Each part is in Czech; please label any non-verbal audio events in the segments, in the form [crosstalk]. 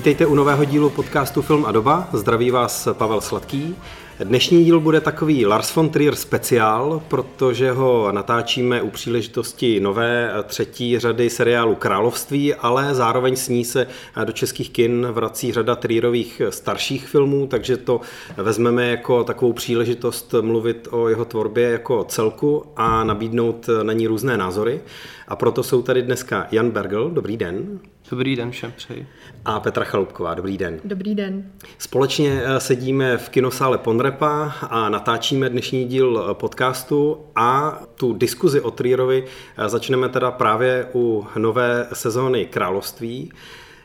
Vítejte u nového dílu podcastu Film a doba. Zdraví vás Pavel Sladký. Dnešní díl bude takový Lars von Trier speciál, protože ho natáčíme u příležitosti nové třetí řady seriálu Království, ale zároveň s ní se do českých kin vrací řada Trierových starších filmů, takže to vezmeme jako takovou příležitost mluvit o jeho tvorbě jako celku a nabídnout na ní různé názory. A proto jsou tady dneska Jan Bergel, dobrý den. Dobrý den všem přeji. A Petra Chalupková, dobrý den. Dobrý den. Společně eh, sedíme v kinosále Ponrepa a natáčíme dnešní díl eh, podcastu a tu diskuzi o Trierovi eh, začneme teda právě u nové sezóny Království.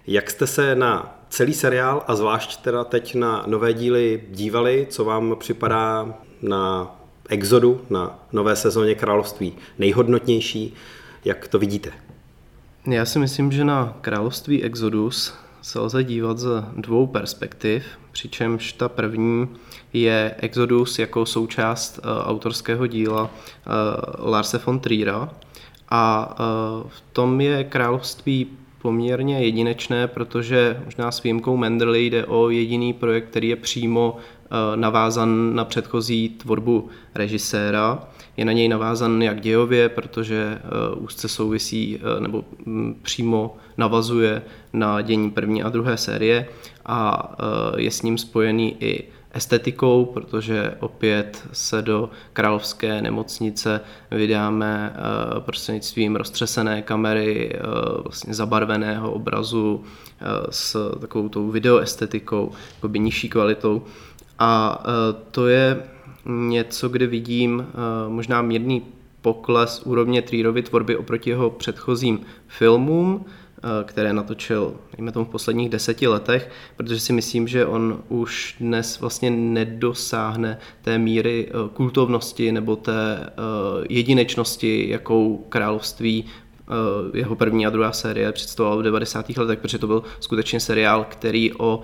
Jak jste se na celý seriál a zvlášť teda teď na nové díly dívali, co vám připadá na Exodu, na nové sezóně Království nejhodnotnější, jak to vidíte? Já si myslím, že na Království Exodus se lze dívat z dvou perspektiv, přičemž ta první je Exodus jako součást uh, autorského díla uh, Larse von Triera. A uh, v tom je Království poměrně jedinečné, protože možná s výjimkou Menderly jde o jediný projekt, který je přímo navázan na předchozí tvorbu režiséra je na něj navázan jak dějově, protože eh, úzce souvisí eh, nebo mm, přímo navazuje na dění první a druhé série a eh, je s ním spojený i estetikou, protože opět se do královské nemocnice vydáme prostřednictvím roztřesené kamery, vlastně zabarveného obrazu s takovou tou videoestetikou, by nižší kvalitou. A to je něco, kde vidím eh, možná mírný pokles úrovně Trierovy tvorby oproti jeho předchozím filmům, eh, které natočil, dejme tomu, v posledních deseti letech, protože si myslím, že on už dnes vlastně nedosáhne té míry eh, kultovnosti nebo té jedinečnosti, jakou království jeho první a druhá série představoval v 90. letech, protože to byl skutečně seriál, který o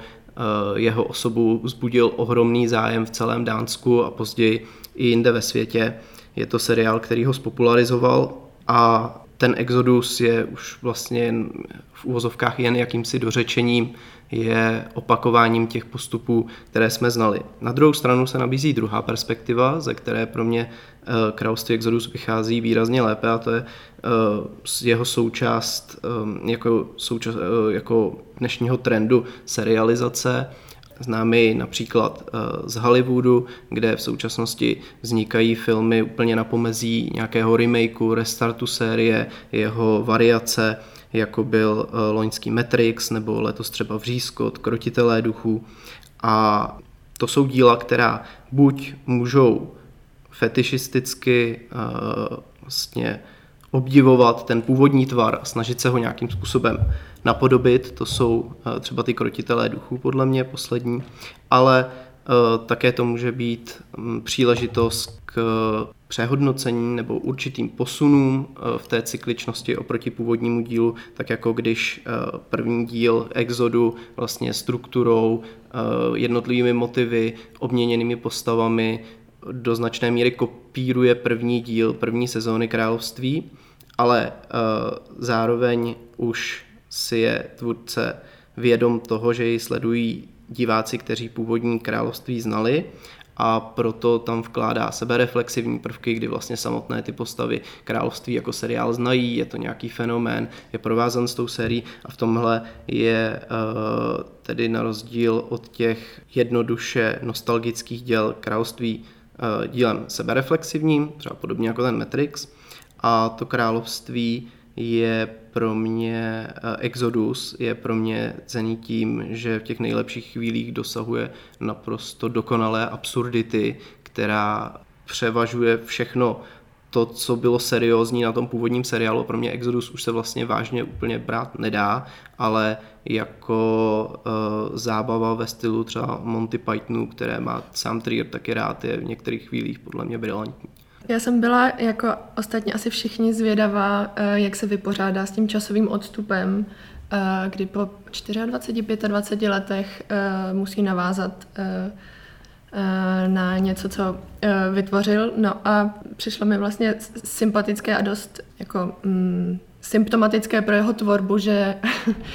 jeho osobu vzbudil ohromný zájem v celém Dánsku a později i jinde ve světě. Je to seriál, který ho spopularizoval a ten Exodus je už vlastně v úvozovkách jen jakýmsi dořečením, je opakováním těch postupů, které jsme znali. Na druhou stranu se nabízí druhá perspektiva, ze které pro mě eh, Království Exodus vychází výrazně lépe a to je eh, jeho součást jako, součást, jako dnešního trendu serializace. Známe například eh, z Hollywoodu, kde v současnosti vznikají filmy úplně na pomezí nějakého remakeu, restartu série, jeho variace, jako byl eh, loňský Matrix nebo letos třeba Vřízkot, Krotitelé duchů. A to jsou díla, která buď můžou fetišisticky uh, vlastně obdivovat ten původní tvar a snažit se ho nějakým způsobem napodobit. To jsou eh, třeba ty krotitelé duchů, podle mě poslední, ale eh, také to může být mm, příležitost k přehodnocení nebo určitým posunům eh, v té cykličnosti oproti původnímu dílu, tak jako když první díl Exodu vlastně strukturou, jednotlivými motivy, obměněnými postavami do značné míry kopíruje první díl první sezóny Království, ale zároveň už si je tvůrce vědom toho, že ji sledují diváci, kteří původní království znali a proto tam vkládá sebereflexivní prvky, kdy vlastně samotné ty postavy království jako seriál znají, je to nějaký fenomén, je provázan s tou sérií a v tomhle je uh, tedy na rozdíl od těch jednoduše nostalgických děl království uh, dílem sebereflexivním, třeba podobně jako ten Matrix. A to království je pro mě eh, Exodus je pro mě cený tím, že v těch nejlepších chvílích dosahuje naprosto dokonalé absurdity, která převažuje všechno to, co bylo seriózní na tom původním seriálu. Pro mě Exodus už se vlastně vážně úplně brát nedá, ale jako uh, zábava ve stylu třeba Monty Pythonu, které má sám Trier taky rád, je v některých chvílích podle mě brilantní. Já jsem byla jako ostatně asi všichni zvědavá, eh, jak se vypořádá s tím časovým odstupem, eh, kdy po 24, 25 letech musí navázat na něco, co vytvořil. No a přišlo mi vlastně sympatické a dost jako mm, symptomatické pro jeho tvorbu, že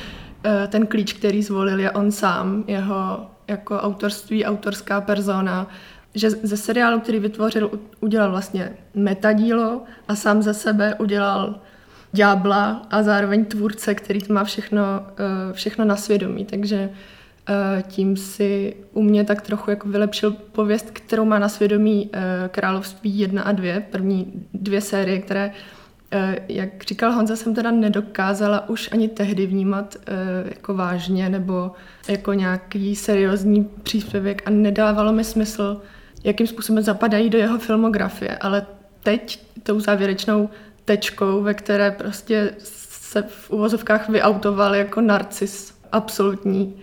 [laughs] ten klíč, který zvolil, je on sám, jeho jako autorství, autorská persona, že ze seriálu, který vytvořil, udělal vlastně metadílo a sám za sebe udělal ďábla a zároveň tvůrce, který to má všechno, eh, všechno na svědomí. Takže eh, tím si u mě tak trochu jako vylepšil pověst, kterou má na svědomí eh, Království 1 a 2, první dvě série, které, jak říkal Honza, jsem teda nedokázala už ani tehdy vnímat jako vážně nebo jako nějaký seriózní příspěvek a nedávalo mi smysl, jakým způsobem zapadají do jeho filmografie, ale teď tou závěrečnou tečkou, ve které prostě se v uvozovkách vyautoval jako narcis absolutní,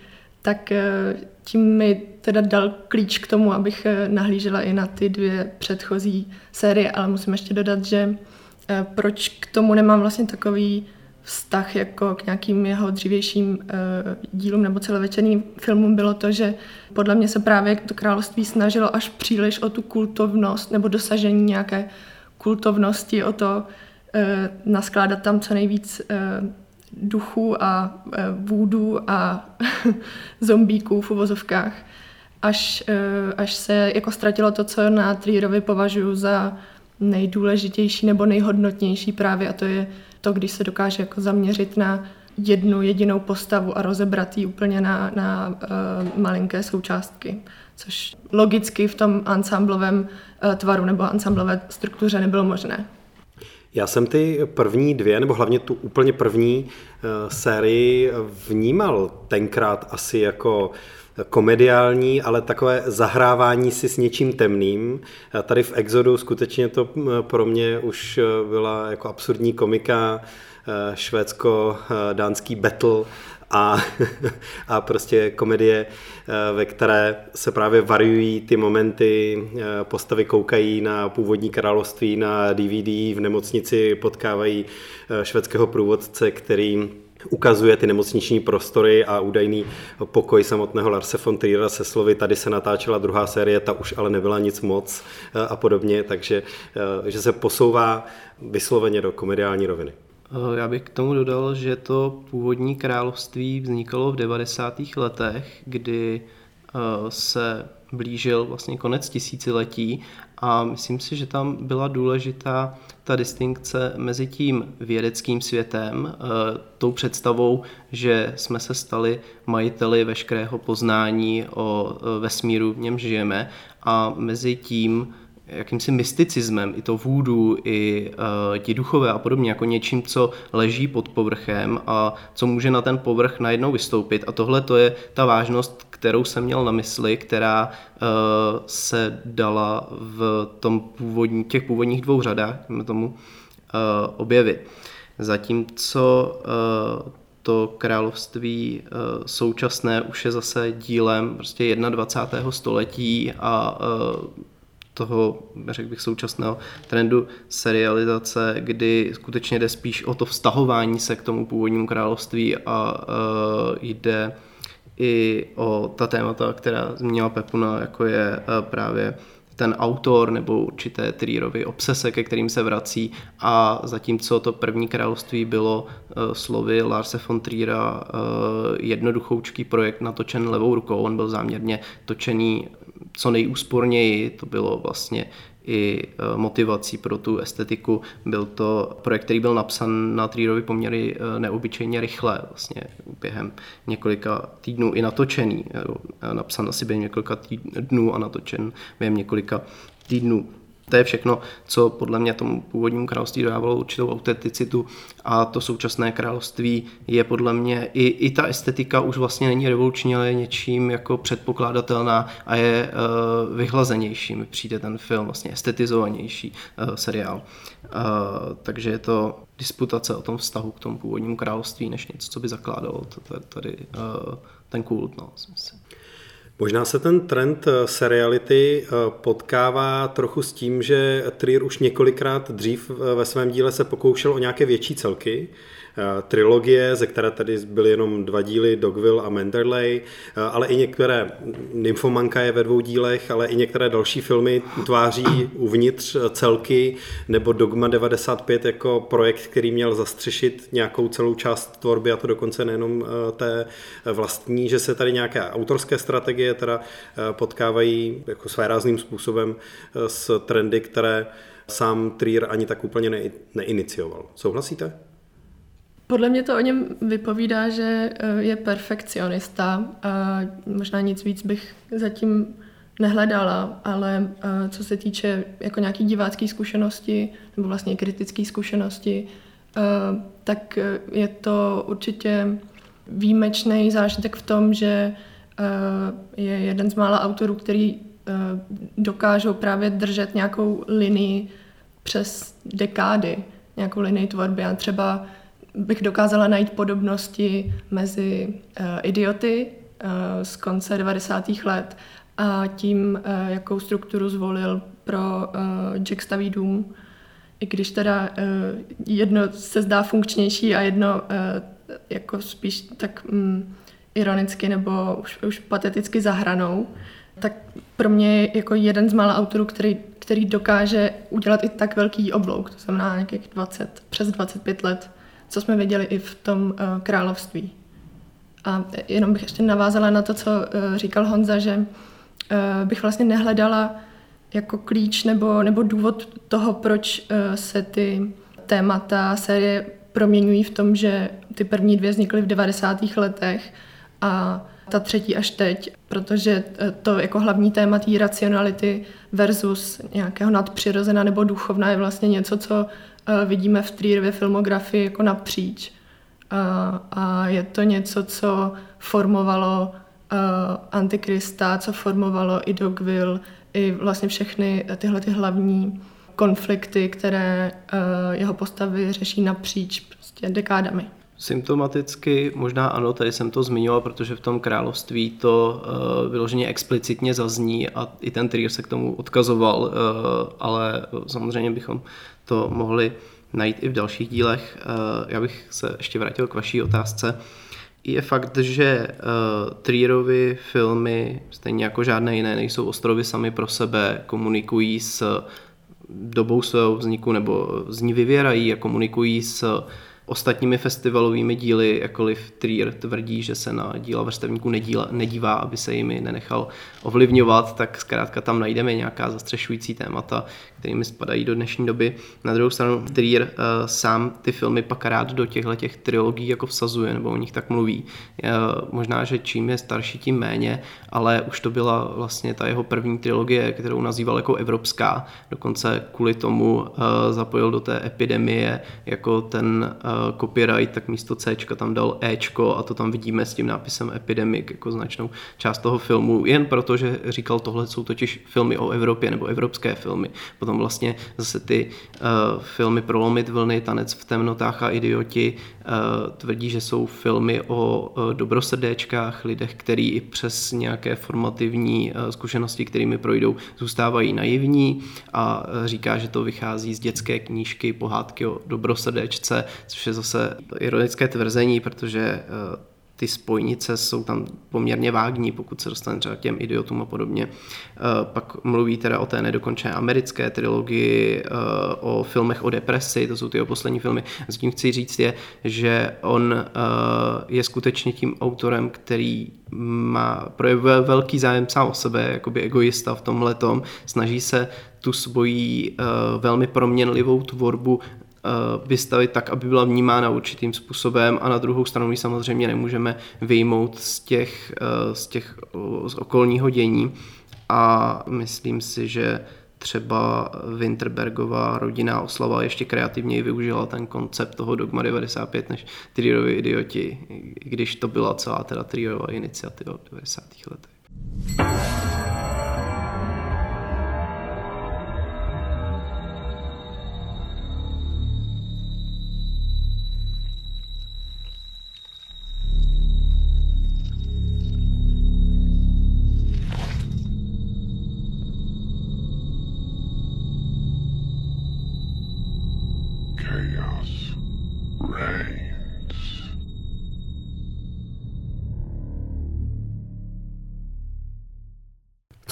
tak eh, tím mi teda dal klíč k tomu, abych eh, nahlížela i na ty dvě předchozí série, ale musím ještě dodat, že eh, proč k tomu nemám vlastně takový vztah jako k nějakým jeho dřívějším dílům nebo celovečerným filmům bylo to, že podle mě se právě to království snažilo až příliš o tu kultovnost nebo dosažení nějaké kultovnosti, o to, naskládat tam co nejvíc duchů a eh, vůdů a [laughs] zombíků v uvozovkách, až, až se jako ztratilo to, co na Trierovi považuji za nejdůležitější nebo nejhodnotnější právě a to je to, když se dokáže jako zaměřit na jednu jedinou postavu a rozebrat ji úplně na, na uh, malinké součástky, což logicky v tom ansamblovém uh, tvaru nebo ansamblové struktuře nebylo možné. Já jsem ty první dvě, nebo hlavně tu úplně první uh, sérii vnímal tenkrát asi jako komediální, ale takové zahrávání si s něčím temným. Tady v Exodu skutečně to pro mě už byla jako absurdní komika, švédsko-dánský battle a, [laughs] a prostě komedie, eh, ve které se právě variují ty momenty, eh, postavy koukají na původní království na DVD, v nemocnici potkávají eh, švédského průvodce, který ukazuje ty nemocniční prostory a údajný pokoj samotného Larse von Triera se slovy tady se natáčela druhá série, ta už ale nebyla nic moc a podobně, takže že se posouvá vysloveně do komediální roviny. Eh, já bych k tomu dodal, že to původní království vznikalo v 90. letech, kdy eh, se blížil vlastně konec tisíciletí a myslím si, že tam byla důležitá ta distinkce mezi tím vědeckým světem, eh, tou představou, že jsme se stali majiteli veškerého poznání o vesmíru, v něm žijeme, a mezi tím, jakýmsi mysticismem, i to vůdu, i uh, ti duchové a podobně, jako něčím, co leží pod povrchem a co může na ten povrch najednou vystoupit. A tohle to je ta vážnost, kterou jsem měl na mysli, která uh, se dala v tom původní, těch původních dvou řadách, tomu, uh, objevit. Zatímco uh, to království současné už je zase dílem prostě 21. století a toho, řekl bych, současného trendu serializace, kdy skutečně jde spíš o to vztahování se k tomu původnímu království a uh, jde i o ta témata, která zmínila Pepuna, jako je uh, právě ten autor nebo určité Trierovy obsese, ke kterým se vrací. A zatímco to první království bylo uh, slovy Larse von Triera uh, jednoduchoučký projekt natočen levou rukou, on byl záměrně točený co nejúsporněji, to bylo vlastně i e, motivací pro tu estetiku. Byl to projekt, který byl napsan na Trierovi poměry e, neobyčejně rychle, vlastně během několika týdnů i natočený. E, napsan asi během několika týdnů a natočen během několika týdnů. To je všechno, co podle mě tomu původnímu království dodávalo určitou autenticitu a to současné království je podle mě, i, i ta estetika už vlastně není revoluční, ale je něčím jako předpokládatelná a je uh, vyhlazenější. Mi přijde ten film vlastně estetizovanější uh, seriál. Uh, takže je to disputace o tom vztahu k tomu původnímu království, než něco, co by zakládalo tady, uh, ten kult. No, myslím. Možná se ten trend eh, seriality eh, potkává trochu s tím, že Trier už několikrát dřív eh, ve svém díle se pokoušel o nějaké větší celky. Trilogie, ze které tady byly jenom dva díly, Dogville a Manderley, ale i některé, Nymphomanka je ve dvou dílech, ale i některé další filmy tváří uvnitř celky, nebo Dogma 95 jako projekt, který měl zastřešit nějakou celou část tvorby, a to dokonce nejenom té vlastní, že se tady nějaké autorské strategie teda potkávají jako své rázným způsobem s trendy, které sám Trier ani tak úplně ne, neinicioval. Souhlasíte? Podle mě to o něm vypovídá, že eh, je perfekcionista a možná nic víc bych zatím nehledala, ale eh, co se týče jako nějaký divácké zkušenosti nebo vlastně kritické zkušenosti, eh, tak je to určitě výjimečný zážitek v tom, že je jeden z mála autorů, který dokážou právě držet nějakou linii přes dekády, nějakou linii tvorby. Já třeba bych dokázala najít podobnosti mezi uh, idioty uh, z konce 90. let a tím, uh, jakou strukturu zvolil pro Jack staví dům. I když teda jedno se zdá funkčnější a jedno jako spíš tak um, ironicky nebo už, už pateticky zahranou, tak pro mě je jako jeden z mála autorů, který, který dokáže udělat i tak velký oblouk, to znamená nějakých 20, přes 25 let, co jsme viděli i v tom uh, království. A jenom bych ještě navázala na to, co uh, říkal Honza, že uh, bych vlastně nehledala jako klíč nebo, nebo důvod toho, proč se ty témata série proměňují v tom, že ty první dvě vznikly v 90. letech a ta třetí až teď, protože eh, to jako hlavní téma té racionality versus nějakého nadpřirozena nebo duchovna je vlastně něco, co eh, vidíme v Trierově filmografii jako napříč. A, a je to něco, co formovalo Antikrista, co formovalo i Dogville, i vlastně všechny tyhle ty hlavní konflikty, které jeho postavy řeší napříč prostě dekádami. Symptomaticky možná ano, tady jsem to zmiňoval, protože v tom království to uh, vyloženě explicitně zazní a i ten Trier se k tomu odkazoval, uh, ale samozřejmě bychom to mohli najít i v dalších dílech. Uh, já bych se ještě vrátil k vaší otázce. Je fakt, že uh, Trierovi filmy, stejně jako žádné jiné, nejsou ostrovy sami pro sebe, komunikují s dobou svého vzniku nebo z ní vyvěrají a komunikují s ostatními festivalovými díly, jakkoliv Trier tvrdí, že se na díla vrstevníků nedíla, nedívá, aby se jimi nenechal ovlivňovat, tak zkrátka tam najdeme nějaká zastřešující témata, kterými spadají do dnešní doby. Na druhou stranu Trier uh, sám ty filmy pak rád do těchto těch trilogií jako vsazuje, nebo o nich tak mluví. Uh, možná, že čím je starší, tím méně, ale už to byla vlastně ta jeho první trilogie, kterou nazýval jako evropská. Dokonce kvůli tomu uh, zapojil do té epidemie jako ten uh, copyright, tak místo C tam dal E a to tam vidíme s tím nápisem Epidemic jako značnou část toho filmu, jen proto, že říkal, tohle jsou totiž filmy o Evropě nebo evropské filmy. Potom vlastně zase ty uh, filmy Prolomit vlny, Tanec v temnotách a Idioti uh, tvrdí, že jsou filmy o uh, dobrosrdéčkách, lidech, který i přes nějaké formativní uh, zkušenosti, kterými projdou, zůstávají naivní a uh, říká, že to vychází z dětské knížky Pohádky o dobrosrdéčce, což je zase ironické tvrzení, protože eh, ty spojnice jsou tam poměrně vágní, pokud se dostane třeba k těm idiotům a podobně. Eh, pak mluví teda o té nedokončené americké trilogii, eh, o filmech o depresi, to jsou ty jeho poslední filmy. S tím chci říct je, že on je skutečně tím autorem, který má projevuje velký zájem sám o sebe, jakoby egoista v tomhle tom, snaží se tu svoji velmi proměnlivou tvorbu vystavit tak, aby byla vnímána určitým způsobem a na druhou stranu ji samozřejmě nemůžeme vyjmout z těch, eh, z těch z okolního dění a myslím si, že třeba Winterbergová rodinná oslava ještě kreativněji využila ten koncept toho Dogma 95 než Trierovi idioti, když to byla celá teda Trierová iniciativa v 90. letech.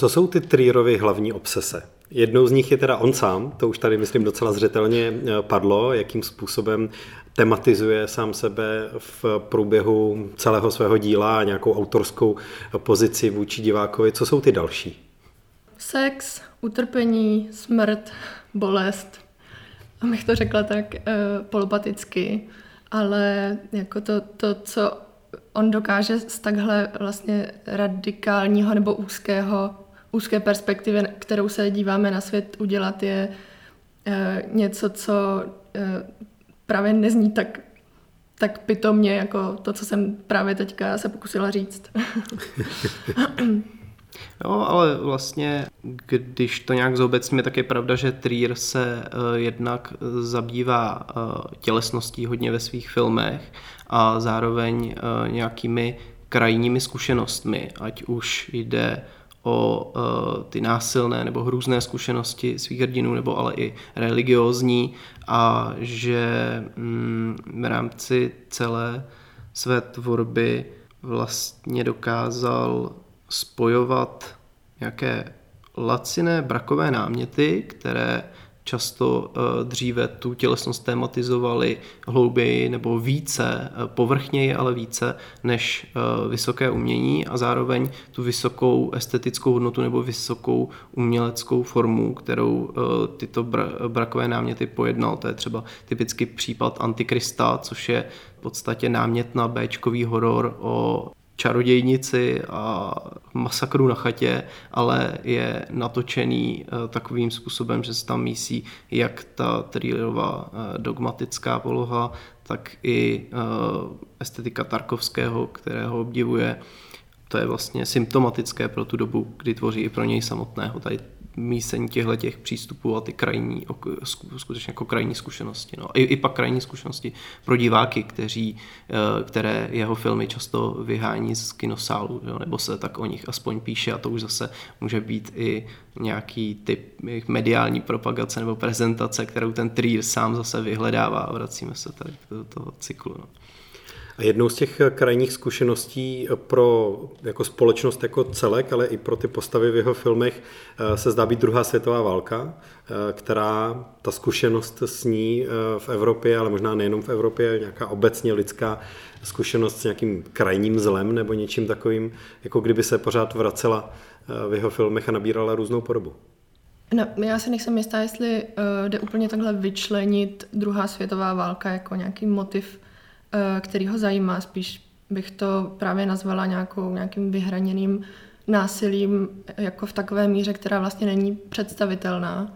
Co jsou ty Trierovy hlavní obsese? Jednou z nich je teda on sám, to už tady myslím docela zřetelně eh, padlo, jakým způsobem tematizuje sám sebe v průběhu celého svého díla a nějakou autorskou pozici vůči divákovi. Co jsou ty další? Sex, utrpení, smrt, bolest. Abych to řekla tak uh, polopaticky, ale jako to, to, co on dokáže z takhle vlastně radikálního nebo úzkého, úzké perspektivy, kterou se díváme na svět udělat, je uh, něco, co uh, právě nezní tak, tak pitomně, jako to, co jsem právě teďka se pokusila říct. Jo, [laughs] ale vlastně, když to nějak zobecně, tak je pravda, že Trier se uh, jednak zabývá uh, tělesností hodně ve svých filmech a zároveň uh, nějakými krajními zkušenostmi, ať už jde o uh, ty násilné nebo hrůzné zkušenosti svých hrdinů, nebo ale i religiózní a že mm, v rámci celé své tvorby vlastně dokázal spojovat nějaké laciné brakové náměty, které často eh, dříve tu tělesnost tématizovali hlouběji nebo více, eh, povrchněji, ale více než eh, vysoké umění a zároveň tu vysokou estetickou hodnotu nebo vysokou uměleckou formu, kterou tyto brakové náměty pojednal. To je třeba typický případ Antikrista, což je v podstatě námět na Bčkový horor o čarodějnici a masakru na chatě, ale je natočený eh, takovým způsobem, že se tam mísí jak ta thrillerová eh, dogmatická poloha, tak i eh, estetika Tarkovského, kterého obdivuje. To je vlastně symptomatické pro tu dobu, kdy tvoří i pro něj samotného. Tady mísení těchto těch přístupů a ty krajní, skutečně jako krajní zkušenosti. No. I, I pak krajní zkušenosti pro diváky, kteří, eh, které jeho filmy často vyhání z kinosálu, jo, nebo se tak o nich aspoň píše a to už zase může být i nějaký typ mediální propagace nebo prezentace, kterou ten Trier sám zase vyhledává a vracíme se tady do toho cyklu. No. A jednou z těch krajních zkušeností pro jako společnost jako celek, ale i pro ty postavy v jeho filmech eh, se zdá být druhá světová válka, eh, která ta zkušenost s ní eh, v Evropě, ale možná nejenom v Evropě, nějaká obecně lidská zkušenost s nějakým krajním zlem nebo něčím takovým, jako kdyby se pořád vracela v jeho filmech a nabírala různou podobu. No, já si nejsem jistá, jestli uh, jde úplně takhle vyčlenit druhá světová válka jako nějaký motiv Eh, který ho zajímá. Spíš bych to právě nazvala nějakou, nějakým vyhraněným násilím jako v takové míře, která vlastně není představitelná.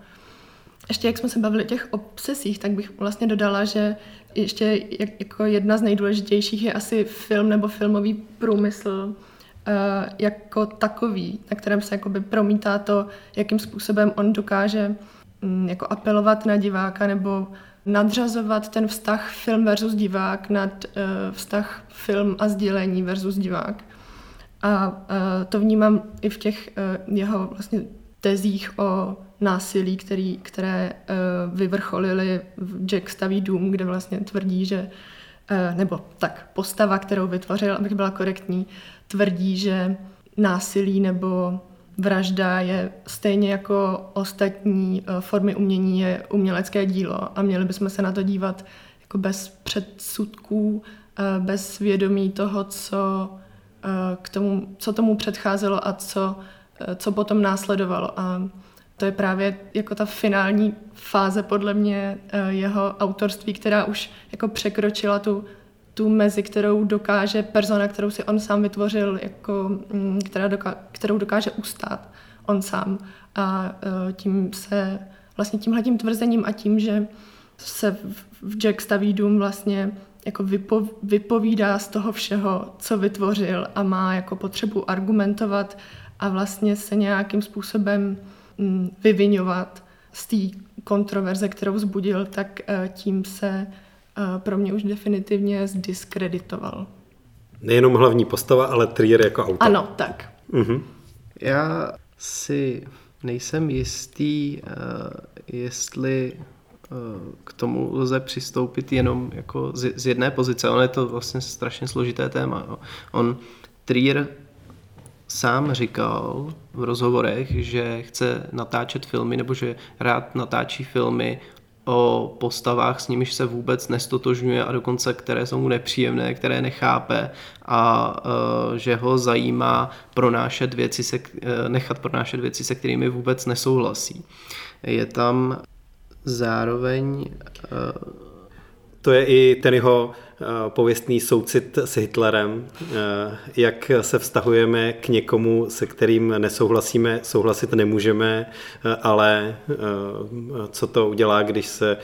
Ještě jak jsme se bavili o těch obsesích, tak bych vlastně dodala, že ještě jako jedna z nejdůležitějších je asi film nebo filmový průmysl eh, jako takový, na kterém se jakoby promítá to, jakým způsobem on dokáže mm, jako apelovat na diváka nebo nadřazovat ten vztah film versus divák nad uh, vztah film a sdělení versus divák. A uh, to vnímám i v těch uh, jeho vlastně tezích o násilí, který, které vyvrcholily v Jack staví dům, kde vlastně tvrdí, že nebo tak postava, kterou vytvořil, abych byla korektní, tvrdí, že násilí nebo vražda je stejně jako ostatní eh, formy umění je umělecké dílo a měli bychom se na to dívat jako bez předsudků, eh, bez vědomí toho, co, eh, k tomu, co tomu předcházelo a co, co potom následovalo. A to je právě jako ta finální fáze podle mě jeho autorství, která už jako překročila tu tu mezi, kterou dokáže persona, kterou si on sám vytvořil, jako, mm, která doká, kterou dokáže ustát on sám. A e, tím se vlastně tímhletím tvrzením a tím, že se v Jack staví dům vlastně jako vypo, vypovídá z toho všeho, co vytvořil a má jako potřebu argumentovat a vlastně se nějakým způsobem mm, vyvinovat z té kontroverze, kterou vzbudil, tak e, tím se pro mě už definitivně zdiskreditoval. Nejenom hlavní postava, ale Trier jako autor. Ano, tak. Uh-huh. Já si nejsem jistý, uh, jestli uh, k tomu lze přistoupit jenom jako z, z jedné pozice. On je to vlastně strašně složité téma. Jo. On Trier sám říkal v rozhovorech, že chce natáčet filmy nebo že rád natáčí filmy o postavách, s nimiž se vůbec nestotožňuje a dokonce které jsou mu nepříjemné, které nechápe a uh, že ho zajímá pronášet věci, se, uh, nechat pronášet věci, se kterými vůbec nesouhlasí. Je tam zároveň uh, to je i ten jeho pověstný soucit s Hitlerem, jak se vztahujeme k někomu, se kterým nesouhlasíme, souhlasit nemůžeme, ale co to udělá, když se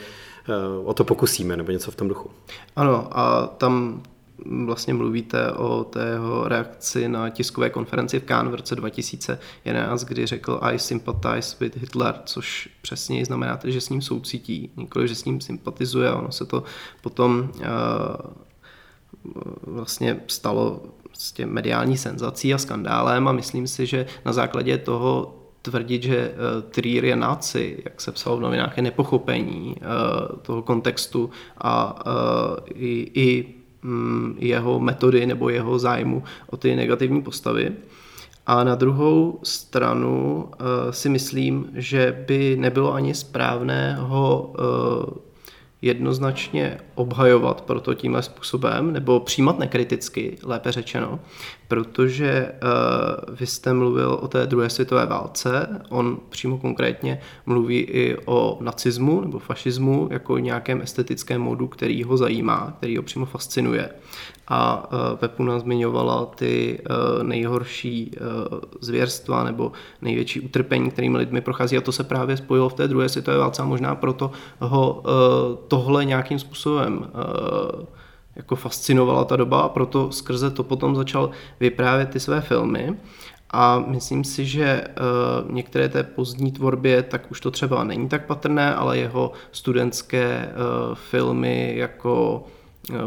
o to pokusíme, nebo něco v tom duchu. Ano, a tam vlastně mluvíte o tého reakci na tiskové konferenci v Cannes v roce 2011, kdy řekl I sympathize with Hitler, což přesně znamená, že s ním soucítí, nikoli, že s ním sympatizuje. Ono se to potom uh, vlastně stalo s těm mediální senzací a skandálem a myslím si, že na základě toho tvrdit, že uh, Trier je náci, jak se psalo v novinách, je nepochopení uh, toho kontextu a uh, i, i jeho metody nebo jeho zájmu o ty negativní postavy. A na druhou stranu uh, si myslím, že by nebylo ani správné ho uh, jednoznačně obhajovat proto tímhle způsobem, nebo přijímat nekriticky, lépe řečeno, protože uh, vy jste mluvil o té druhé světové válce, on přímo konkrétně mluví i o nacismu nebo fašismu jako nějakém estetickém modu, který ho zajímá, který ho přímo fascinuje. A uh, Pepuna zmiňovala ty uh, nejhorší uh, zvěrstva nebo největší utrpení, kterými lidmi prochází a to se právě spojilo v té druhé světové válce a možná proto ho tohle nějakým způsobem jako fascinovala ta doba a proto skrze to potom začal vyprávět ty své filmy. A myslím si, že uh, některé té pozdní tvorbě, tak už to třeba není tak patrné, ale jeho studentské filmy jako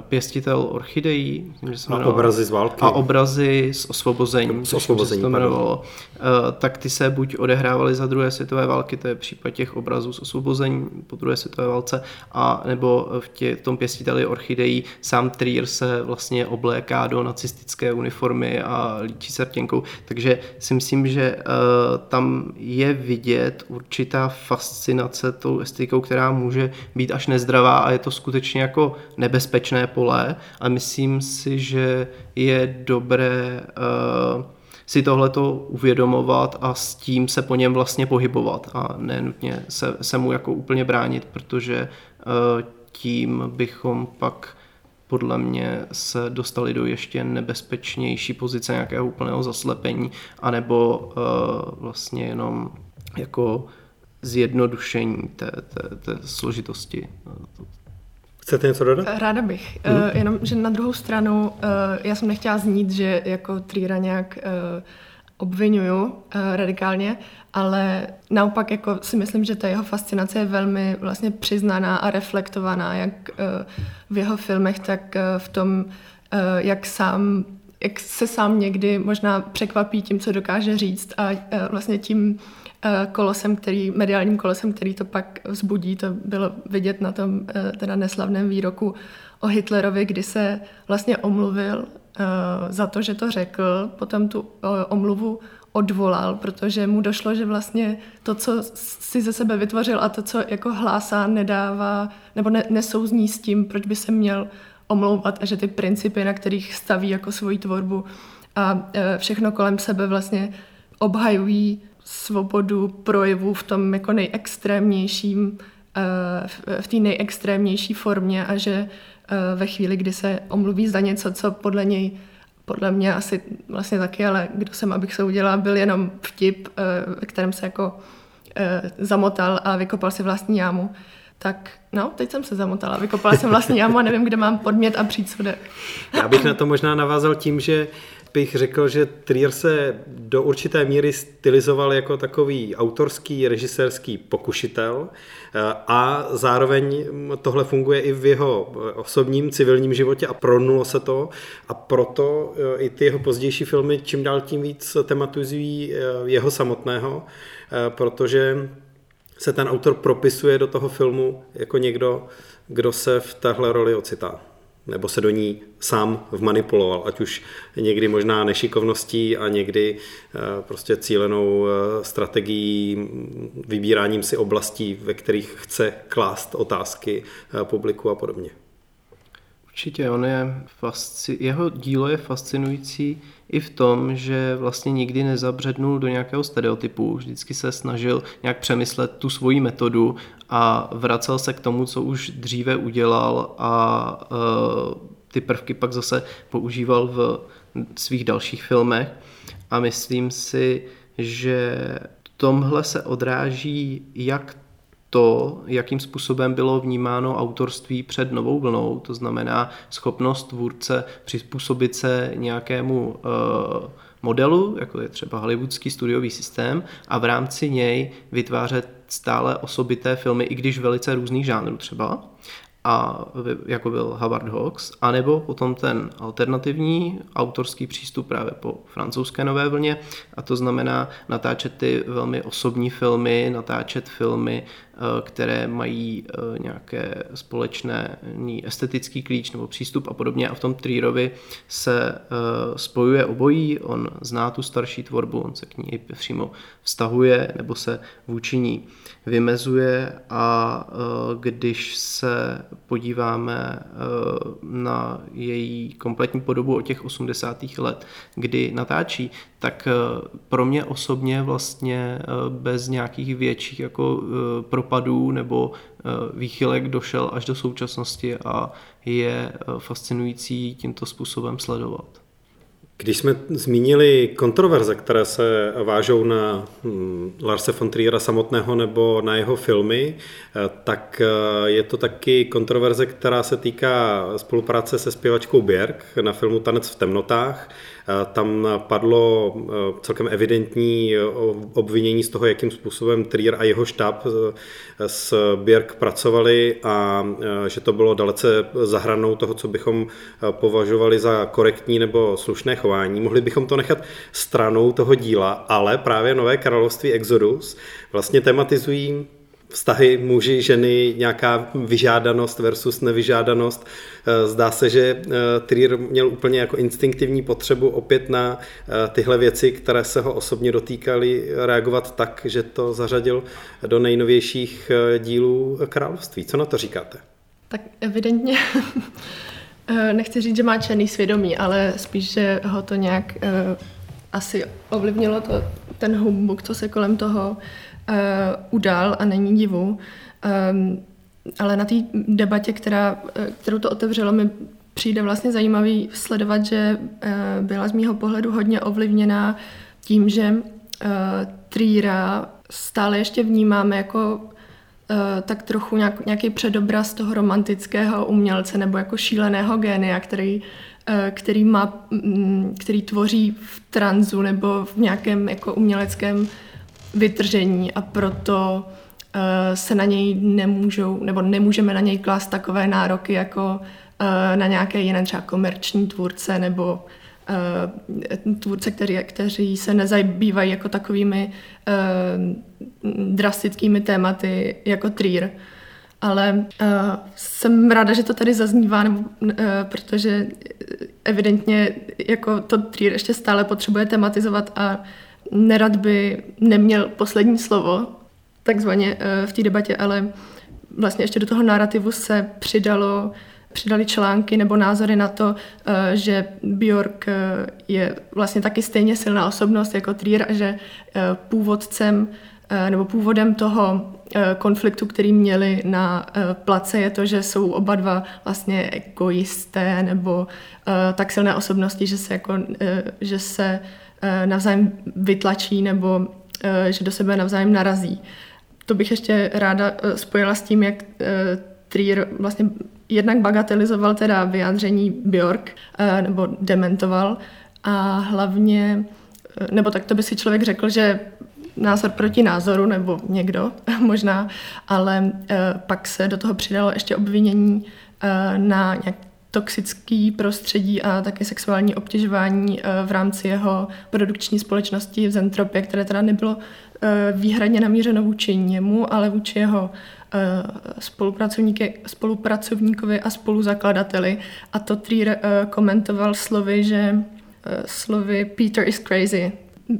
pěstitel orchidejí. Že se a obrazy z války. A obrazy z osvobození, z osvobození to jmenovalo. Eh, tak ty se buď odehrávaly za druhé světové války, to je případ těch obrazů z osvobození po druhé světové válce, a nebo v, tě, v tom pěstiteli orchidejí sám Trier se vlastně obléká do nacistické uniformy a líčí srtěnkou. Takže si myslím, že uh, tam je vidět určitá fascinace tou estetikou, která může být až nezdravá a je to skutečně jako nebezpečné nebezpečné pole a myslím si, že je dobré uh, si tohleto uvědomovat a s tím se po něm vlastně pohybovat a nenutně se, se mu jako úplně bránit, protože uh, tím bychom pak podle mě se dostali do ještě nebezpečnější pozice nějakého úplného zaslepení, anebo uh, vlastně jenom jako zjednodušení té, té, té složitosti Chcete něco dodat? Ráda bych. Hmm. Uh, jenom, že na druhou stranu, uh, já jsem nechtěla znít, že jako Trýra nějak uh, obvinuju uh, radikálně, ale naopak jako si myslím, že ta jeho fascinace je velmi vlastně přiznaná a reflektovaná, jak uh, v jeho filmech, tak uh, v tom, uh, jak sám jak se sám někdy možná překvapí tím, co dokáže říct a uh, vlastně tím Eh, kolosem, který, mediálním kolosem, který to pak vzbudí. To bylo vidět na tom eh, teda neslavném výroku o Hitlerovi, kdy se vlastně omluvil eh, za to, že to řekl, potom tu omluvu odvolal, protože mu došlo, že vlastně to, co si ze sebe vytvořil a to, co jako hlásá, nedává, nebo ne, nesouzní s tím, proč by se měl omlouvat a že ty principy, na kterých staví jako svoji tvorbu a všechno kolem sebe vlastně obhajují svobodu projevu v tom jako nejextrémnějším, eh, v té nejextrémnější formě a že eh, ve chvíli, kdy se omluví za něco, co podle něj podle mě asi vlastně taky, ale kdo jsem, abych se udělala, byl jenom vtip, eh, ve kterém se jako zamotal a vykopal si vlastní jámu. Tak no, teď jsem se zamotala, vykopala jsem vlastní jámu a nevím, kde mám podmět a přísudek. Já bych na to možná navázal tím, že bych řekl, že Trier se do určité míry stylizoval jako takový autorský, režisérský pokušitel eh, a zároveň tohle funguje i v jeho osobním civilním životě a pronulo se to a proto eh, i ty jeho pozdější filmy čím dál tím víc tematizují eh, jeho samotného, protože se ten autor propisuje do toho filmu jako někdo, kdo se v téhle roli ocitá. Nebo se do ní sám vmanipuloval, ať už někdy možná nešikovností a někdy eh, prostě cílenou eh, strategií, vybíráním si oblastí, ve kterých chce klást otázky eh, publiku a podobně. Určitě, on je fasci- jeho dílo je fascinující i v tom, že vlastně nikdy nezabřednul do nějakého stereotypu, vždycky se snažil nějak přemyslet tu svoji metodu a vracel se k tomu, co už dříve udělal a uh, ty prvky pak zase používal v svých dalších filmech. A myslím si, že tomhle se odráží jak to, jakým způsobem bylo vnímáno autorství před novou vlnou, to znamená schopnost tvůrce přizpůsobit se nějakému uh, modelu, jako je třeba hollywoodský studiový systém, a v rámci něj vytvářet stále osobité filmy, i když velice různých žánrů třeba a jako byl Howard Hawks, anebo potom ten alternativní autorský přístup právě po francouzské nové vlně a to znamená natáčet ty velmi osobní filmy, natáčet filmy, eh, které mají eh, nějaké společné estetický klíč nebo přístup a podobně a v tom Trierovi se eh, spojuje obojí, on zná tu starší tvorbu, on se k ní přímo vztahuje nebo se vůči ní vymezuje a když se podíváme eh, na její kompletní podobu od těch 80. let, kdy natáčí, tak eh, pro mě osobně vlastně eh, bez nějakých větších jako propadů nebo výchylek došel až do současnosti a je fascinující tímto způsobem sledovat. Když jsme zmínili kontroverze, které se vážou na hm, Larse von Triera samotného nebo na jeho filmy, eh, tak eh, je to taky kontroverze, která se týká spolupráce se zpěvačkou Björk na filmu Tanec v temnotách. Eh, tam padlo celkem evidentní obvinění z toho, jakým způsobem Trier a jeho štáb s Björk pracovali a že to bylo dalece zahranou toho, co bychom považovali za korektní nebo slušné chování. Mohli bychom to nechat stranou toho díla, ale právě Nové království Exodus vlastně tematizují vztahy muži, ženy, nějaká vyžádanost versus nevyžádanost. Eh, zdá se, že eh, Trier měl úplně jako instinktivní potřebu opět na eh, tyhle věci, které se ho osobně dotýkaly, reagovat tak, že to zařadil do nejnovějších dílů království. Co na to říkáte? Tak evidentně [laughs] nechci říct, že má černý svědomí, ale spíš, že ho to nějak asi ovlivnilo to, ten humbuk, co se kolem toho uh, udál a není divu. Um, ale na té debatě, která, kterou to otevřelo, mi přijde vlastně zajímavý sledovat, že uh, byla z mýho pohledu hodně ovlivněná tím, že uh, Trýra stále ještě vnímáme jako Eh, tak trochu nějak, nějaký předobraz toho romantického umělce nebo jako šíleného génia, který, eh, který, má, mm, který tvoří v tranzu nebo v nějakém jako uměleckém vytržení a proto eh, se na něj nemůžou, nebo nemůžeme na něj klást takové nároky jako na nějaké jiné třeba komerční tvůrce nebo uh, tvůrce, který, kteří se nezabývají jako takovými drastickými tématy jako Trier. Ale uh, jsem ráda, že to tady zaznívá, nebo, uh, protože evidentně jako to Trier ještě stále potřebuje tematizovat a nerad by neměl poslední slovo, takzvaně uh, v té debatě, ale vlastně ještě do toho narrativu se přidalo přidali články nebo názory na to, eh, že Björk eh, je vlastně taky stejně silná osobnost jako Trier a že eh, původcem nebo původem toho konfliktu, který měli na place, je to, že jsou oba dva vlastně egoisté nebo tak silné osobnosti, že se, jako, že se navzájem vytlačí nebo že do sebe navzájem narazí. To bych ještě ráda spojila s tím, jak Trier vlastně jednak bagatelizoval teda vyjádření Björk, eh, nebo dementoval a hlavně, eh, nebo tak to by si člověk řekl, že názor proti názoru, nebo někdo [laughs] možná, ale eh, pak se do toho přidalo ještě obvinění na nějak toxický prostředí a také sexuální obtěžování v rámci jeho produkční společnosti v Zentropě, které teda nebylo výhradně namířeno vůči němu, ale vůči jeho spolupracovníkovi a spoluzakladateli. A to Trier komentoval slovy, že slovy Peter is crazy,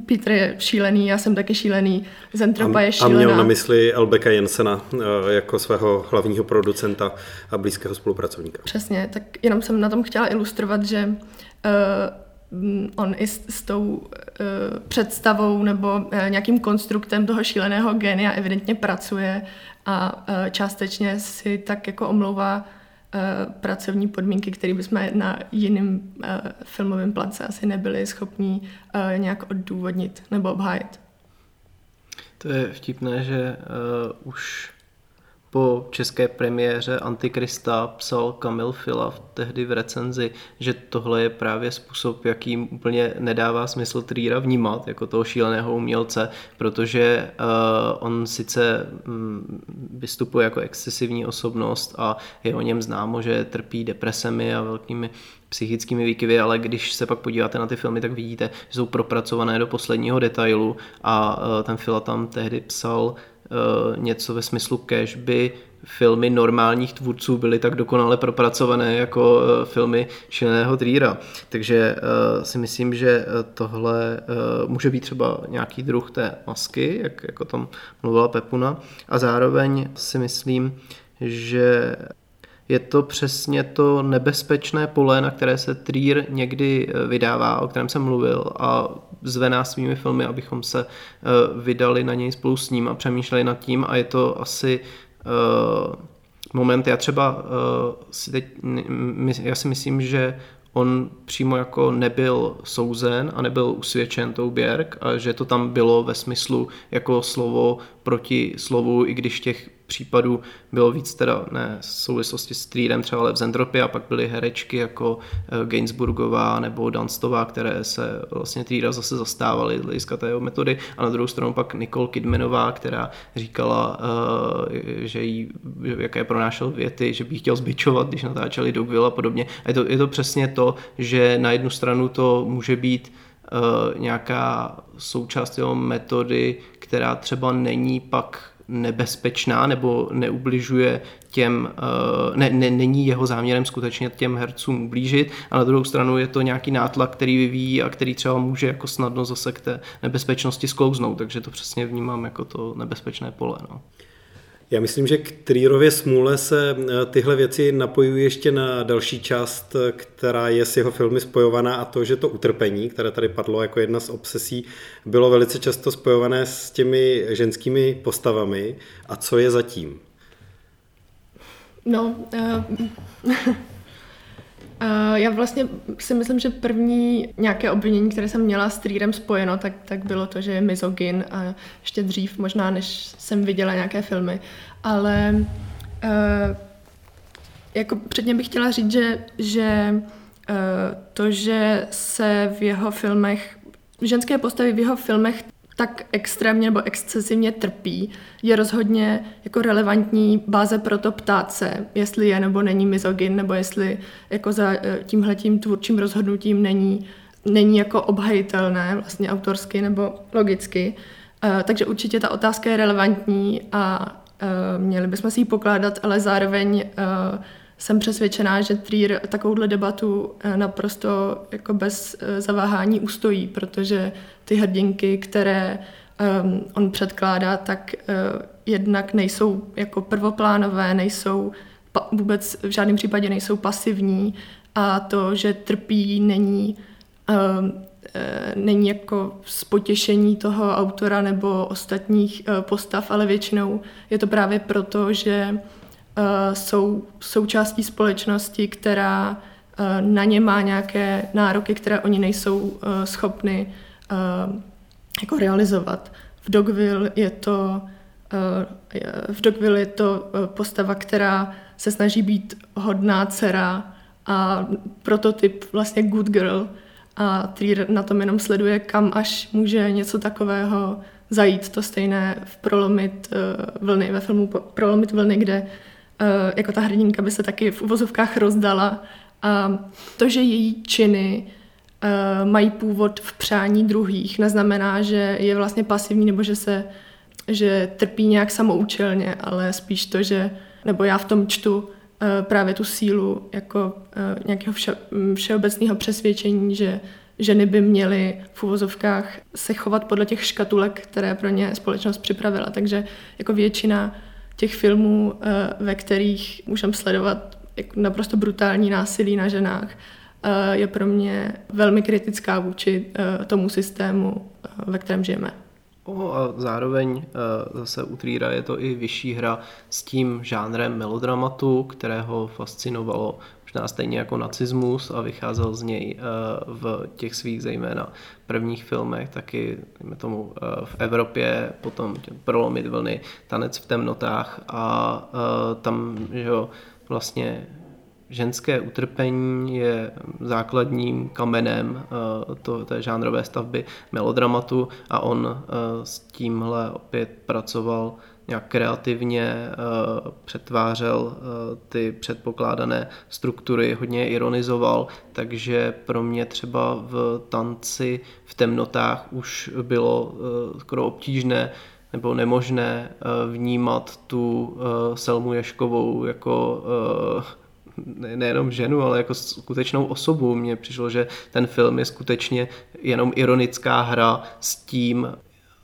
Peter je šílený, já jsem taky šílený, Zentropa je šílená. A měl na mysli Elbeka Jensena eh, jako svého hlavního producenta a blízkého spolupracovníka. Přesně, tak jenom jsem na tom chtěla ilustrovat, že uh, on i s, s tou uh, představou nebo uh, nějakým konstruktem toho šíleného génia evidentně pracuje a uh, částečně si tak jako omlouvá pracovní podmínky, které bychom na jiném eh, filmovém place asi nebyli schopni eh, nějak odůvodnit nebo obhájit. To je vtipné, že uh, už po české premiéře Antikrista psal Kamil Fila tehdy v recenzi, že tohle je právě způsob, jakým úplně nedává smysl Trýra vnímat jako toho šíleného umělce, protože uh, on sice um, vystupuje jako excesivní osobnost a je o něm známo, že trpí depresemi a velkými psychickými výkyvy, ale když se pak podíváte na ty filmy, tak vidíte, že jsou propracované do posledního detailu a uh, ten Fila tam tehdy psal něco ve smyslu cash by filmy normálních tvůrců byly tak dokonale propracované jako eh, filmy šíleného Trýra. Takže uh, si myslím, že tohle může být třeba nějaký druh té masky, jak jako tam mluvila Pepuna. A zároveň si myslím, že je to přesně to nebezpečné pole, na které se Trier někdy vydává, o kterém jsem mluvil a zve nás svými filmy, abychom se uh, vydali na něj spolu s ním a přemýšleli nad tím. A je to asi uh, moment, já třeba uh, si teď, já si myslím, že on přímo jako nebyl souzen a nebyl usvědčen tou Běrk a že to tam bylo ve smyslu jako slovo proti slovu, i když těch případů bylo víc teda ne v souvislosti s Trýrem třeba ale v Zendropě a pak byly herečky jako eh, Gainsburgová nebo Dunstová, které se vlastně Trýra zase zastávaly z hlediska té metody a na druhou stranu pak Nicole Kidmanová, která říkala, eh, že jí, jaké pronášel věty, že by chtěl zbičovat, když natáčeli Dogville a podobně. A je to, je to přesně to, že na jednu stranu to může být uh, nějaká součást jeho metody, která třeba není pak nebezpečná nebo neubližuje těm, eh, ne, ne, není jeho záměrem skutečně těm hercům ublížit a na druhou stranu je to nějaký nátlak, který vyvíjí a který třeba může jako snadno zase k té nebezpečnosti sklouznout, takže to přesně vnímám jako to nebezpečné pole. No. Já myslím, že k Trierově smůle se eh, tyhle věci napojují ještě na další část, eh, která je s jeho filmy spojovaná a to, že to utrpení, které tady padlo jako jedna z obsesí, bylo velice často spojované s těmi ženskými postavami. A co je zatím? No, Uh, já vlastně si myslím, že první nějaké obvinění, které jsem měla s Trierem spojeno, tak, tak bylo to, že je mizogin a ještě dřív možná, než jsem viděla nějaké filmy. Ale uh, jako předně bych chtěla říct, že, že uh, to, že se v jeho filmech, ženské postavy v jeho filmech tak extrémně nebo excesivně trpí, je rozhodně jako relevantní báze pro to ptát se, jestli je nebo není mizogin, nebo jestli jako za eh, tímhletím tvůrčím rozhodnutím není, není jako obhajitelné vlastně autorsky nebo logicky. Uh, takže určitě ta otázka je relevantní a uh, měli bychom si ji pokládat, ale zároveň jsem přesvědčená, že Trier takovouhle debatu eh, naprosto jako bez eh, zaváhání ustojí, protože ty hrdinky, které um, on předkládá, tak uh, jednak nejsou jako prvoplánové, nejsou pa, vůbec v žádném případě nejsou pasivní a to, že trpí, není um, není jako z potěšení toho autora nebo ostatních postav, ale většinou je to právě proto, že jsou součástí společnosti, která uh, na ně má nějaké nároky, které oni nejsou uh, schopni jako realizovat. V Dogville je to v Dogville je to postava, která se snaží být hodná dcera a prototyp vlastně good girl a Trier na tom jenom sleduje, kam až může něco takového zajít. To stejné v Prolomit vlny, ve filmu Prolomit vlny, kde Eh, jako ta hrdinka by se taky v uvozovkách rozdala A to, že její činy uh, mají původ v přání druhých, neznamená, že je vlastně pasivní nebo že se že trpí nějak samoučelně, ale spíš to, že, nebo já v tom čtu uh, právě tu sílu jako nějakého vše, všeobecného přesvědčení, že ženy by měly v uvozovkách se chovat podle těch škatulek, které pro ně společnost připravila. Takže jako většina těch filmů, eh, ve kterých můžeme sledovat naprosto brutální násilí na ženách, eh, je pro mě velmi kritická vůči eh, tomu systému, ve kterém žijeme. Oh, a zároveň zase u Trýra je to i vyšší hra s tím žánrem melodramatu, kterého fascinovalo možná stejně jako nacismus a vycházel z něj v těch svých zejména prvních filmech, taky tomu v Evropě, potom prolomit vlny, tanec v temnotách a tam že jo, vlastně ženské utrpení je základním kamenem to, té žánrové stavby melodramatu a on s tímhle opět pracoval nějak kreativně eh, přetvářel eh, ty předpokládané struktury, hodně je ironizoval, takže pro mě třeba v tanci v temnotách už bylo eh, skoro obtížné nebo nemožné vnímat tu Selmu Ješkovou jako nejenom ženu, ale jako skutečnou osobu. Mně přišlo, že ten film je skutečně jenom ironická hra s tím,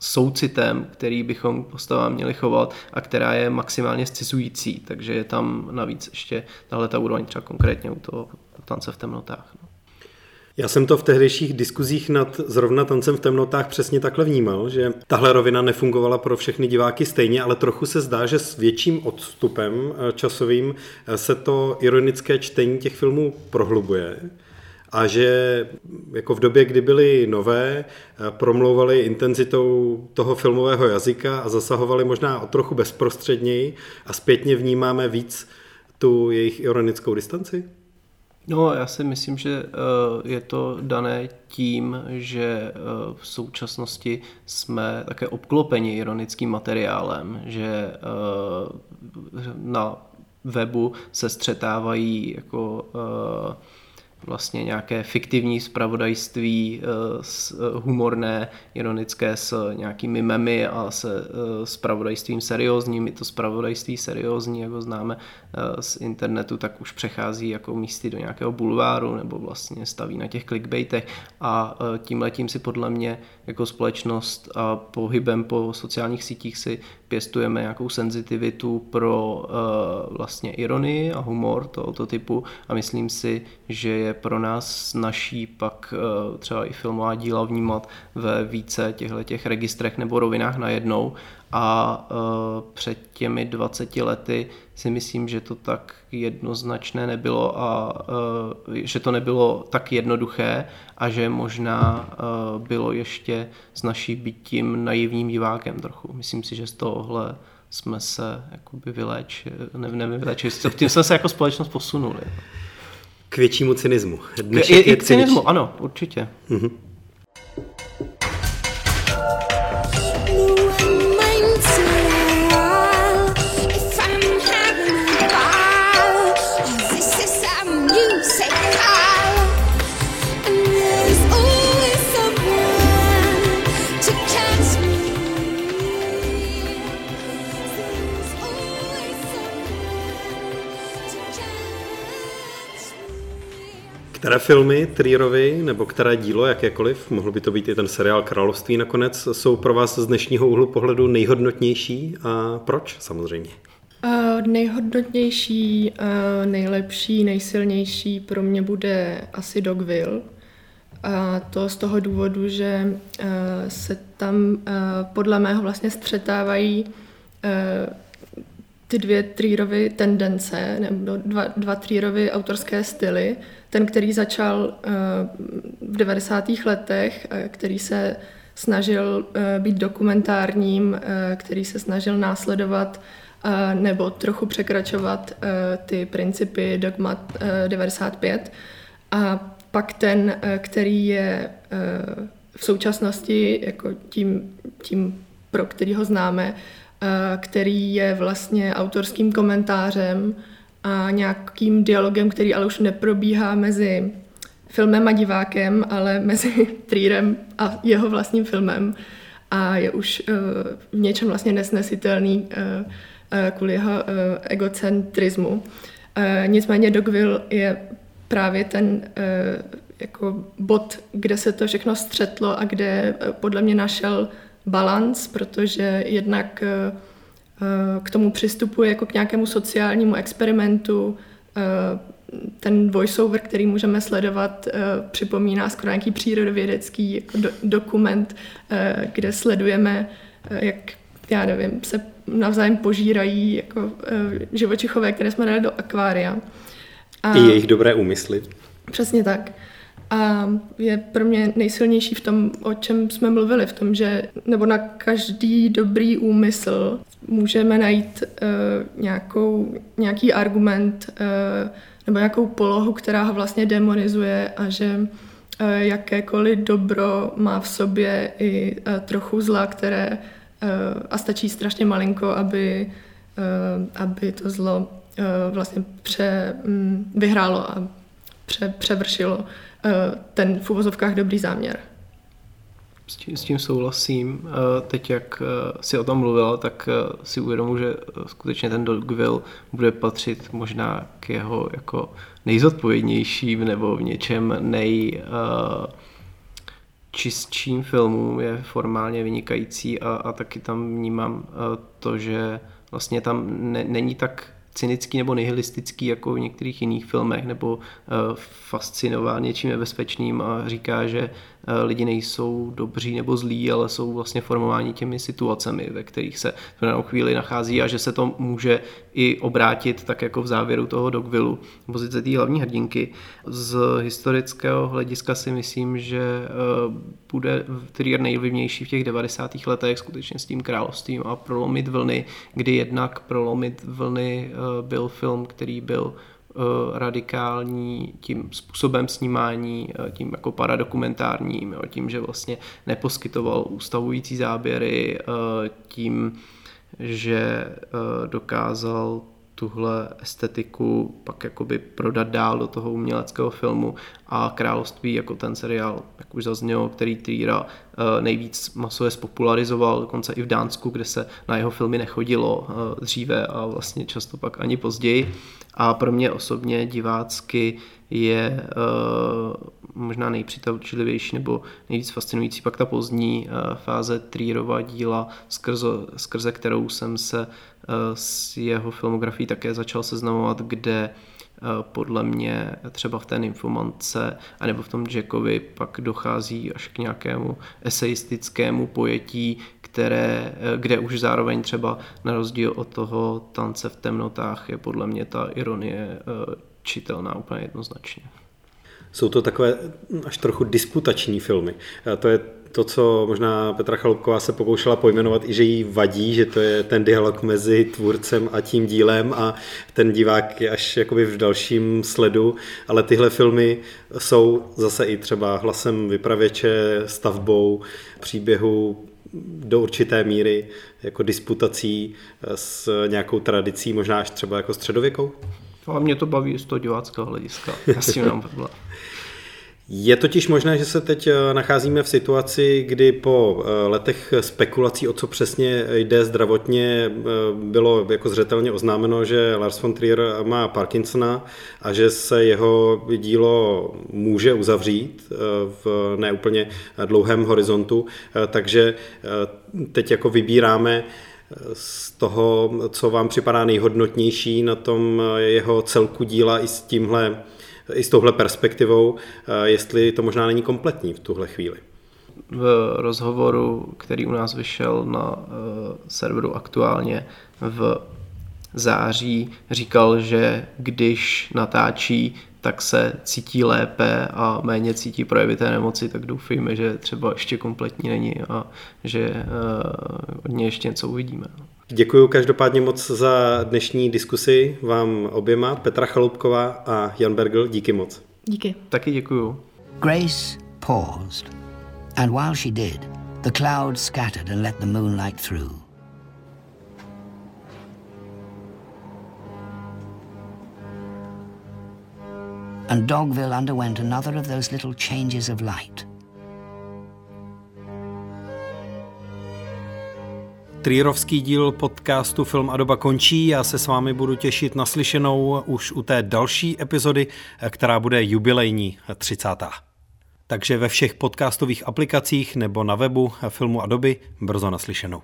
soucitem, který bychom postavám měli chovat a která je maximálně scisující, takže je tam navíc ještě tahle ta úroveň třeba konkrétně u toho tance v temnotách. No. Já jsem to v tehdejších diskuzích nad zrovna tancem v temnotách přesně takhle vnímal, že tahle rovina nefungovala pro všechny diváky stejně, ale trochu se zdá, že s větším odstupem časovým se to ironické čtení těch filmů prohlubuje a že jako v době, kdy byly nové, eh, promlouvali intenzitou toho filmového jazyka a zasahovali možná o trochu bezprostředněji a zpětně vnímáme víc tu jejich ironickou distanci? No, já si myslím, že eh, je to dané tím, že eh, v současnosti jsme také obklopeni ironickým materiálem, že na webu se střetávají jako vlastně nějaké fiktivní spravodajství eh, eh, humorné, ironické s nějakými memy a se spravodajstvím eh, seriózním. I to spravodajství seriózní, jako známe z internetu, tak už přechází jako místy do nějakého bulváru nebo vlastně staví na těch clickbaitech a tím letím si podle mě jako společnost a pohybem po sociálních sítích si pěstujeme nějakou senzitivitu pro vlastně ironii a humor tohoto typu a myslím si, že je pro nás naší pak uh, třeba i filmová díla vnímat ve více těchto těch registrech nebo rovinách najednou a uh, před těmi 20 lety si myslím, že to tak jednoznačné nebylo a uh, že to nebylo tak jednoduché a že možná bylo ještě s naší bytím naivním divákem trochu. Myslím si, že z tohohle jsme se jakoby vyléčili, nevím, nevím vyléčili, tím jsme se jako společnost posunuli. K většímu cynismu. Dnešek je, je, je k cynismu, ano, určitě. Mm-hmm. Které filmy Trierovi, nebo které dílo, jakékoliv, mohl by to být i ten seriál Království nakonec, jsou pro vás z dnešního úhlu pohledu nejhodnotnější a proč samozřejmě? Uh, nejhodnotnější, uh, nejlepší, nejsilnější pro mě bude asi Dogville. A to z toho důvodu, že uh, se tam uh, podle mého vlastně střetávají uh, ty dvě Trierovy tendence, nebo dva, dva Trierovy autorské styly. Ten, který začal uh, v 90. letech, uh, který se snažil uh, být dokumentárním, který se snažil následovat nebo trochu překračovat ty principy Dogmat uh, 95. A pak ten, který je v současnosti jako tím, tím pro který ho známe, který je vlastně autorským komentářem a nějakým dialogem, který ale už neprobíhá mezi filmem a divákem, ale mezi [laughs] Trierem a jeho vlastním filmem a je už uh, v něčem vlastně nesnesitelný uh, uh, kvůli jeho egocentrismu. Uh, nicméně Dogville je právě ten jako bod, kde se to všechno střetlo a kde podle mě našel balans, protože jednak uh, k tomu přistupuje jako k nějakému sociálnímu experimentu, ten voiceover, který můžeme sledovat, připomíná skoro nějaký přírodovědecký jako do, dokument, kde sledujeme, jak, já nevím, se navzájem požírají jako živočichové, které jsme dali do akvária. A, I jejich dobré úmysly. Přesně tak. A je pro mě nejsilnější v tom, o čem jsme mluvili, v tom, že nebo na každý dobrý úmysl můžeme najít uh, nějakou, nějaký argument, uh, nebo nějakou polohu, která ho vlastně demonizuje a že eh, jakékoliv dobro má v sobě i eh, trochu zla, které eh, a stačí strašně malinko, aby, aby to zlo vlastně pře, mm, vyhrálo a pře, převršilo ten v uvozovkách dobrý záměr. S tím, s tím souhlasím. Eh, teď, jak eh, si o tom mluvila, tak eh, si uvědomuji, že skutečně ten Dogville bude patřit možná k jeho jako nejzodpovědnějším nebo v něčem nej čistším filmům je formálně vynikající a, a taky tam vnímám to, že vlastně tam ne, není tak cynický nebo nihilistický jako v některých jiných filmech nebo fascinován něčím nebezpečným a říká, že Eh, lidi nejsou dobří nebo zlí, ale jsou vlastně formováni těmi situacemi, ve kterých se v danou chvíli nachází a že se to může i obrátit tak jako v závěru toho Dogvillu, pozice té hlavní hrdinky. Z historického hlediska si myslím, že eh, bude Trier nejvlivnější v těch 90. letech skutečně s tím královstvím a prolomit vlny, kdy jednak prolomit vlny eh, byl film, který byl Eh, radikální tím způsobem snímání, eh, tím jako paradokumentárním, jo, tím, že vlastně neposkytoval ústavující záběry, eh, tím, že dokázal tuhle estetiku pak jakoby prodat dál do toho uměleckého filmu a Království jako ten seriál, jak už zaznělo, který Trýra nejvíc masově spopularizoval, dokonce i v Dánsku, kde se na jeho filmy nechodilo dříve a vlastně často pak ani později a pro mě osobně divácky je uh, možná nejpřitačlivější nebo nejvíc fascinující pak ta pozdní uh, fáze Trierova díla, skrze, skrze kterou jsem se uh, s jeho filmografií také začal seznamovat, kde podle mě třeba v té nymfomance anebo v tom Jackovi pak dochází až k nějakému eseistickému pojetí, které, eh, kde už zároveň třeba na rozdíl od toho tance v temnotách je podle mě ta ironie eh, čitelná úplně jednoznačně. Jsou to takové až trochu disputační filmy. To je to, co možná Petra Chalupková se pokoušela pojmenovat, i že jí vadí, že to je ten dialog mezi tvůrcem a tím dílem a ten divák je až jakoby v dalším sledu, ale tyhle filmy jsou zase i třeba hlasem vypravěče, stavbou příběhu do určité míry jako disputací s nějakou tradicí, možná až třeba jako středověkou? Ale mě to baví z toho diváckého hlediska. Já s tím nemám problém. [laughs] Je totiž možné, že se teď eh, nacházíme v situaci, kdy po eh, letech spekulací, o co přesně jde zdravotně, eh, bylo jako zřetelně oznámeno, že Lars von Trier má Parkinsona a že se jeho dílo může uzavřít v neúplně dlouhém horizontu. Takže teď jako vybíráme z toho, co vám připadá nejhodnotnější na tom jeho celku díla i s tímhle i s touhle perspektivou, eh, jestli to možná není kompletní v tuhle chvíli. V rozhovoru, který u nás vyšel na uh, serveru aktuálně v září, říkal, že když natáčí, tak se cítí lépe a méně cítí projevy té nemoci, tak doufejme, že třeba ještě kompletní není a že uh, od něj ještě něco uvidíme. Děkuji každopádně moc za dnešní diskusi vám oběma, Petra Chaloupková a Jan Bergel, díky moc. Díky. Taky děkuju. Grace paused, and while she did, the clouds scattered and let the moonlight through. and Dogville underwent another of those little changes of light. Trierovský díl podcastu Film a doba končí. Já se s vámi budu těšit na slyšenou už u té další epizody, která bude jubilejní 30. Takže ve všech podcastových aplikacích nebo na webu Filmu a doby brzo naslyšenou.